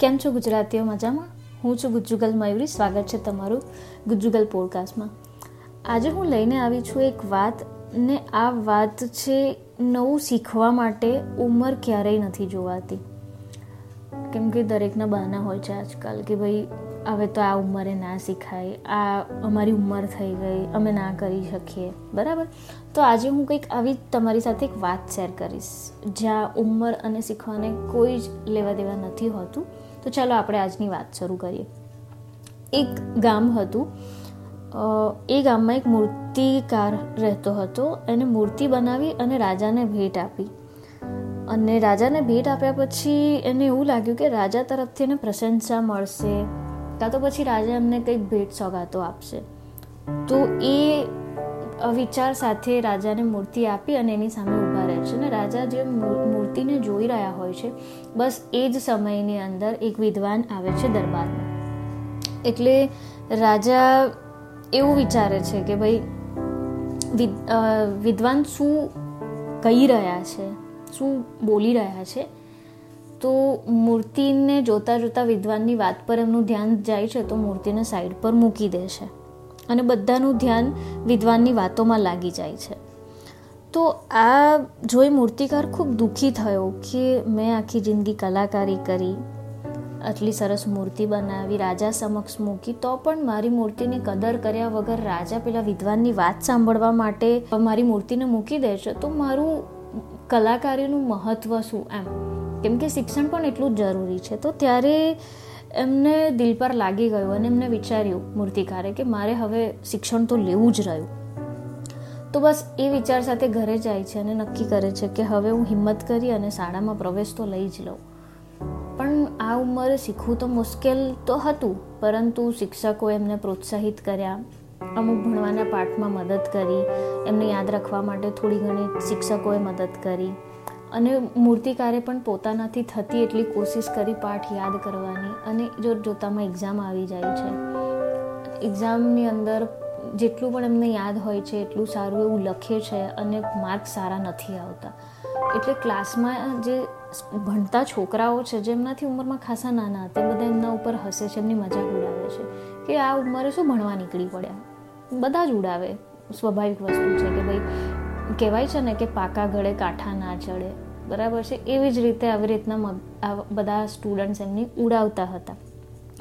કેમ છો ગુજરાતીઓ મજામાં? હું છું ગુજ્જુગલ મયુરી, સ્વાગત છે તમારું ગુજ્જુગલ પોડકાસ્ટમાં આજે હું લઈને આવી છું એક વાત ને આ વાત છે નવું શીખવા માટે ઉંમર ક્યારેય નથી જોવાતી. કેમ કે દરેકના બહાના હોય છે આજકાલ કે ભાઈ હવે તો આ ઉંમરે ના શીખાય, આ અમારી ઉંમર થઈ ગઈ, અમે ના કરી શકીએ, બરાબર? તો આજે હું કંઈક આવી તમારી સાથે એક વાત શેર કરીશ, જ્યાં ઉંમર અને શીખવાને કોઈ જ લેવા દેવા નથી હોતું તો ચાલો આપણે આજની વાત શરૂ કરીએ. એક ગામ હતું. એ ગામમાં એક મૂર્તિકાર રહેતો હતો. એને મૂર્તિ બનાવી અને રાજાને ભેટ આપી. અને રાજાને ભેટ આપ્યા પછી એને એવું લાગ્યું કે રાજા તરફથી એને પ્રશંસા મળશે. કાં તો પછી રાજા એમને કંઈક ભેટ સોગાતો આપશે. તો એ વિચાર સાથે રાજાને મૂર્તિ આપી અને એની સામે ઊભા રહે છે. અને રાજા જે મૂર્તિને જોઈ રહ્યા હોય છે, બસ એ જ સમયની અંદર એક વિદ્વાન આવે છે દરબારમાં. એટલે રાજા એવું વિચારે છે કે ભાઈ વિદ્વાન શું કહી રહ્યા છે, શું બોલી રહ્યા છે? તો મૂર્તિને જોતા જોતા વિદ્વાનની વાત પર એમનું ધ્યાન જાય છે, તો મૂર્તિને સાઈડ પર મૂકી દે છે. અને બધાનું ધ્યાન વિદ્વાનની વાતોમાં લાગી જાય છે. તો આ જોઈ મૂર્તિકાર ખૂબ દુઃખી થયો કે મેં આખી જિંદગી કલાકારી કરી, આટલી સરસ મૂર્તિ બનાવી, રાજા સમક્ષ મૂકી, તો પણ મારી મૂર્તિની કદર કર્યા વગર રાજા પેલા વિદ્વાનની વાત સાંભળવા માટે મારી મૂર્તિને મૂકી દે છે, તો મારું કલાકારીનું મહત્ત્વ શું એમ? કેમ કે શિક્ષણ પણ એટલું જ જરૂરી છે. તો ત્યારે એમને દિલ પર લાગી ગયું અને એમને વિચાર્યું મૂર્તિકારે કે મારે હવે શિક્ષણ તો લેવું જ રહ્યું. તો બસ એ વિચાર સાથે ઘરે જાય છે અને નક્કી કરે છે કે હવે હું હિંમત કરી અને શાળામાં પ્રવેશ તો લઈ જ લઉં. પણ આ ઉંમરે શીખવું તો મુશ્કેલ તો હતું, પરંતુ શિક્ષકો એમને પ્રોત્સાહિત કર્યા, અમુક ભણવાના પાઠમાં મદદ કરી, એમને યાદ રાખવા માટે થોડી ઘણી શિક્ષકોએ મદદ કરી. અને મૂર્તિકારે પણ પોતાનાથી થતી એટલી કોશિશ કરી પાઠ યાદ કરવાની અને જો જોતામાં એક્ઝામ આવી જાય છે. એક્ઝામની અંદર જેટલું પણ એમને યાદ હોય છે, એટલું સારું એવું લખે છે અને માર્ક સારા નથી આવતા. એટલે ક્લાસમાં જે ભણતા છોકરાઓ છે જેમનાથી ઉંમરમાં ખાસા નાના તે બધા એમના ઉપર હસે છે, એમની મજાક ઉડાવે છે કે આ ઉંમરે શું ભણવા નીકળી પડ્યા? બધા જ ઉડાવે. સ્વાભાવિક વસ્તુ છે કે ભાઈ કહેવાય છે ને કે પાકા ગળે કાંઠા ના ચડે. બરાબર છે? એવી જ રીતે આવી રીતના બધા સ્ટુડન્ટ્સ એમની ઉડાવતા હતા.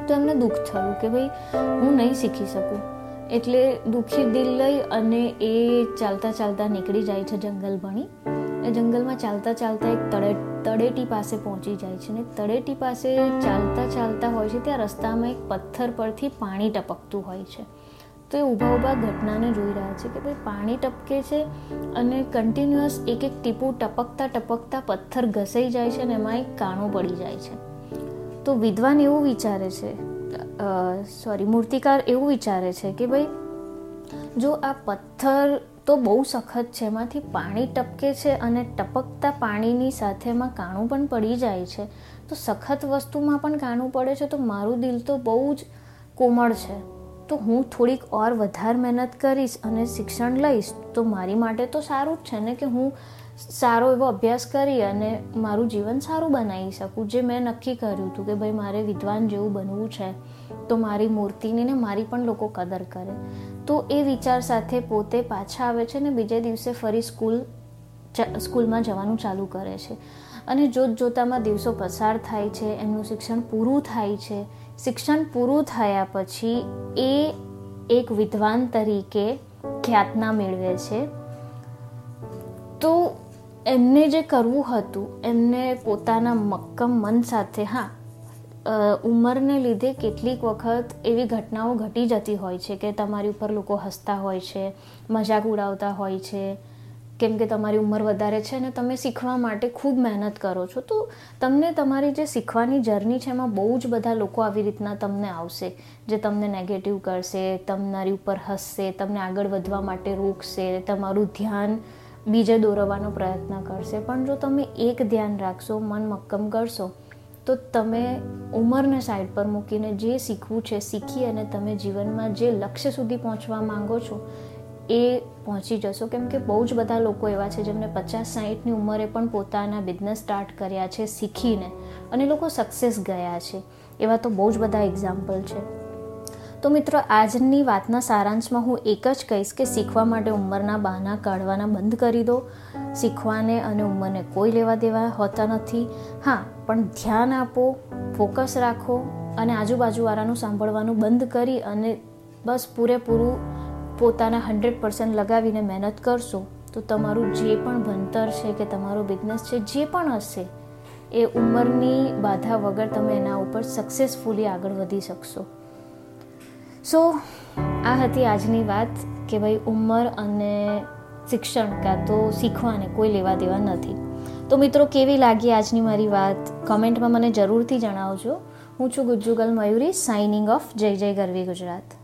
તો એમને દુઃખ થયું કે ભાઈ, હું નહીં શીખી શકું. એટલે દુઃખી દિલ લઈ અને એ ચાલતા ચાલતા નીકળી જાય છે જંગલ ભણી. એ જંગલમાં ચાલતા ચાલતા એક તળે, તળેટી પાસે પહોંચી જાય છે ને તળેટી પાસે ચાલતા ચાલતા હોય છે ત્યાં રસ્તામાં એક પથ્થર પરથી પાણી ટપકતું હોય છે. તો એ ઊભા ઊભા ઘટનાને જોઈ રહ્યા છે કે ભાઈ પાણી ટપકે છે અને કન્ટિન્યુઅસ એક એક ટીપું ટપકતા ટપકતા પથ્થર ઘસાઈ જાય છે અને એમાં એક કાણું પડી જાય છે. તો વિદ્વાન એવું વિચારે છે સોરી મૂર્તિકાર એવું વિચારે છે કે ભાઈ જો આ પથ્થર તો બહુ સખત છે, એમાંથી પાણી ટપકે છે અને ટપકતા પાણીની સાથે એમાં કાણું પણ પડી જાય છે, તો સખત વસ્તુમાં પણ કાણું પડે છે, તો મારું દિલ તો બહુ જ કોમળ છે. તો હું થોડીક ઓર વધારે મહેનત કરીશ અને શિક્ષણ લઈશ, તો મારી માટે તો સારું જ છે ને કે હું સારો એવો અભ્યાસ કરી અને મારું જીવન સારું બનાવી શકું. જે મેં નક્કી કર્યું હતું કે ભાઈ, મારે વિદ્વાન જેવું બનવું છે, તો મારી મૂર્તિની ને મારી પણ લોકો કદર કરે. તો એ વિચાર સાથે પોતે પાછા આવે છે ને, બીજે દિવસે ફરી સ્કૂલ સ્કૂલમાં જવાનું ચાલુ કરે છે. અને જોત જોતામાં દિવસો પસાર થાય છે, એમનું શિક્ષણ પૂરું થાય છે. શિક્ષણ પૂરું થયા પછી એ એક વિદ્વાન તરીકે ખ્યાતના મેળવે છે. તો એમને જે કરવું હતું, એમને પોતાના મક્કમ મન સાથે, હા ઉંમરને લીધે કેટલીક વખત એવી ઘટનાઓ ઘટી જતી હોય છે કે તમારી ઉપર લોકો હસતા હોય છે, મજાક ઉડાવતા હોય છે કેમ કે તમારી ઉંમર વધારે છે અને તમે શીખવા માટે ખૂબ મહેનત કરો છો. તો તમને તમારી જે શીખવાની જર્ની છે એમાં બહુ જ બધા લોકો આવી રીતના તમને આવશે, જે તમને નેગેટિવ કરશે, તમારી ઉપર હસશે, તમને આગળ વધવા માટે રોકશે, તમારું ધ્યાન બીજે દોરવાનો પ્રયત્ન કરશે. પણ જો તમે એક ધ્યાન રાખશો, મન મક્કમ કરશો, તો તમે ઉંમરને સાઈડ પર મૂકીને જે શીખવું છે, શીખી અને તમે જીવનમાં જે લક્ષ્ય સુધી પહોંચવા માંગો છો એ પહોંચી જશો. કેમ કે બહુ જ બધા લોકો એવા છે જેમને પચાસ સાહીઠની ઉંમરે પણ પોતાના બિઝનેસ સ્ટાર્ટ કર્યા છે શીખીને. અને લોકો સક્સેસ ગયા છે. એવા તો બહુ જ બધા એક્ઝામ્પલ છે. તો મિત્રો, આજની વાતના સારાંશમાં હું એક જ કહીશ કે શીખવા માટે ઉંમરના બહાના કાઢવાના બંધ કરી દો. શીખવાને અને ઉંમરને કોઈ લેવા દેવા હોતા નથી. હા, પણ ધ્યાન આપો ફોકસ રાખો અને આજુબાજુવાળાનું સાંભળવાનું બંધ કરી અને બસ પૂરેપૂરું પોતાના હંડ્રેડ પર્સન્ટ લગાવીને મહેનત કરશો, તો તમારું જે પણ ભણતર છે કે તમારો બિઝનેસ છે, જે પણ હશે, એ ઉંમરની બાધા વગર તમે એના ઉપર સક્સેસફુલી આગળ વધી શકશો. સો આ હતી આજની વાત કે ભાઈ ઉંમર અને શિક્ષણ કાં તો શીખવાને કોઈ લેવા દેવા નથી. તો મિત્રો, કેવી લાગી આજની મારી વાત? કમેન્ટમાં મને જરૂરથી જણાવજો. હું છું ગુજ્જુગલ મયુરી સાઇનિંગ ઓફ જય જય ગરવી ગુજરાત.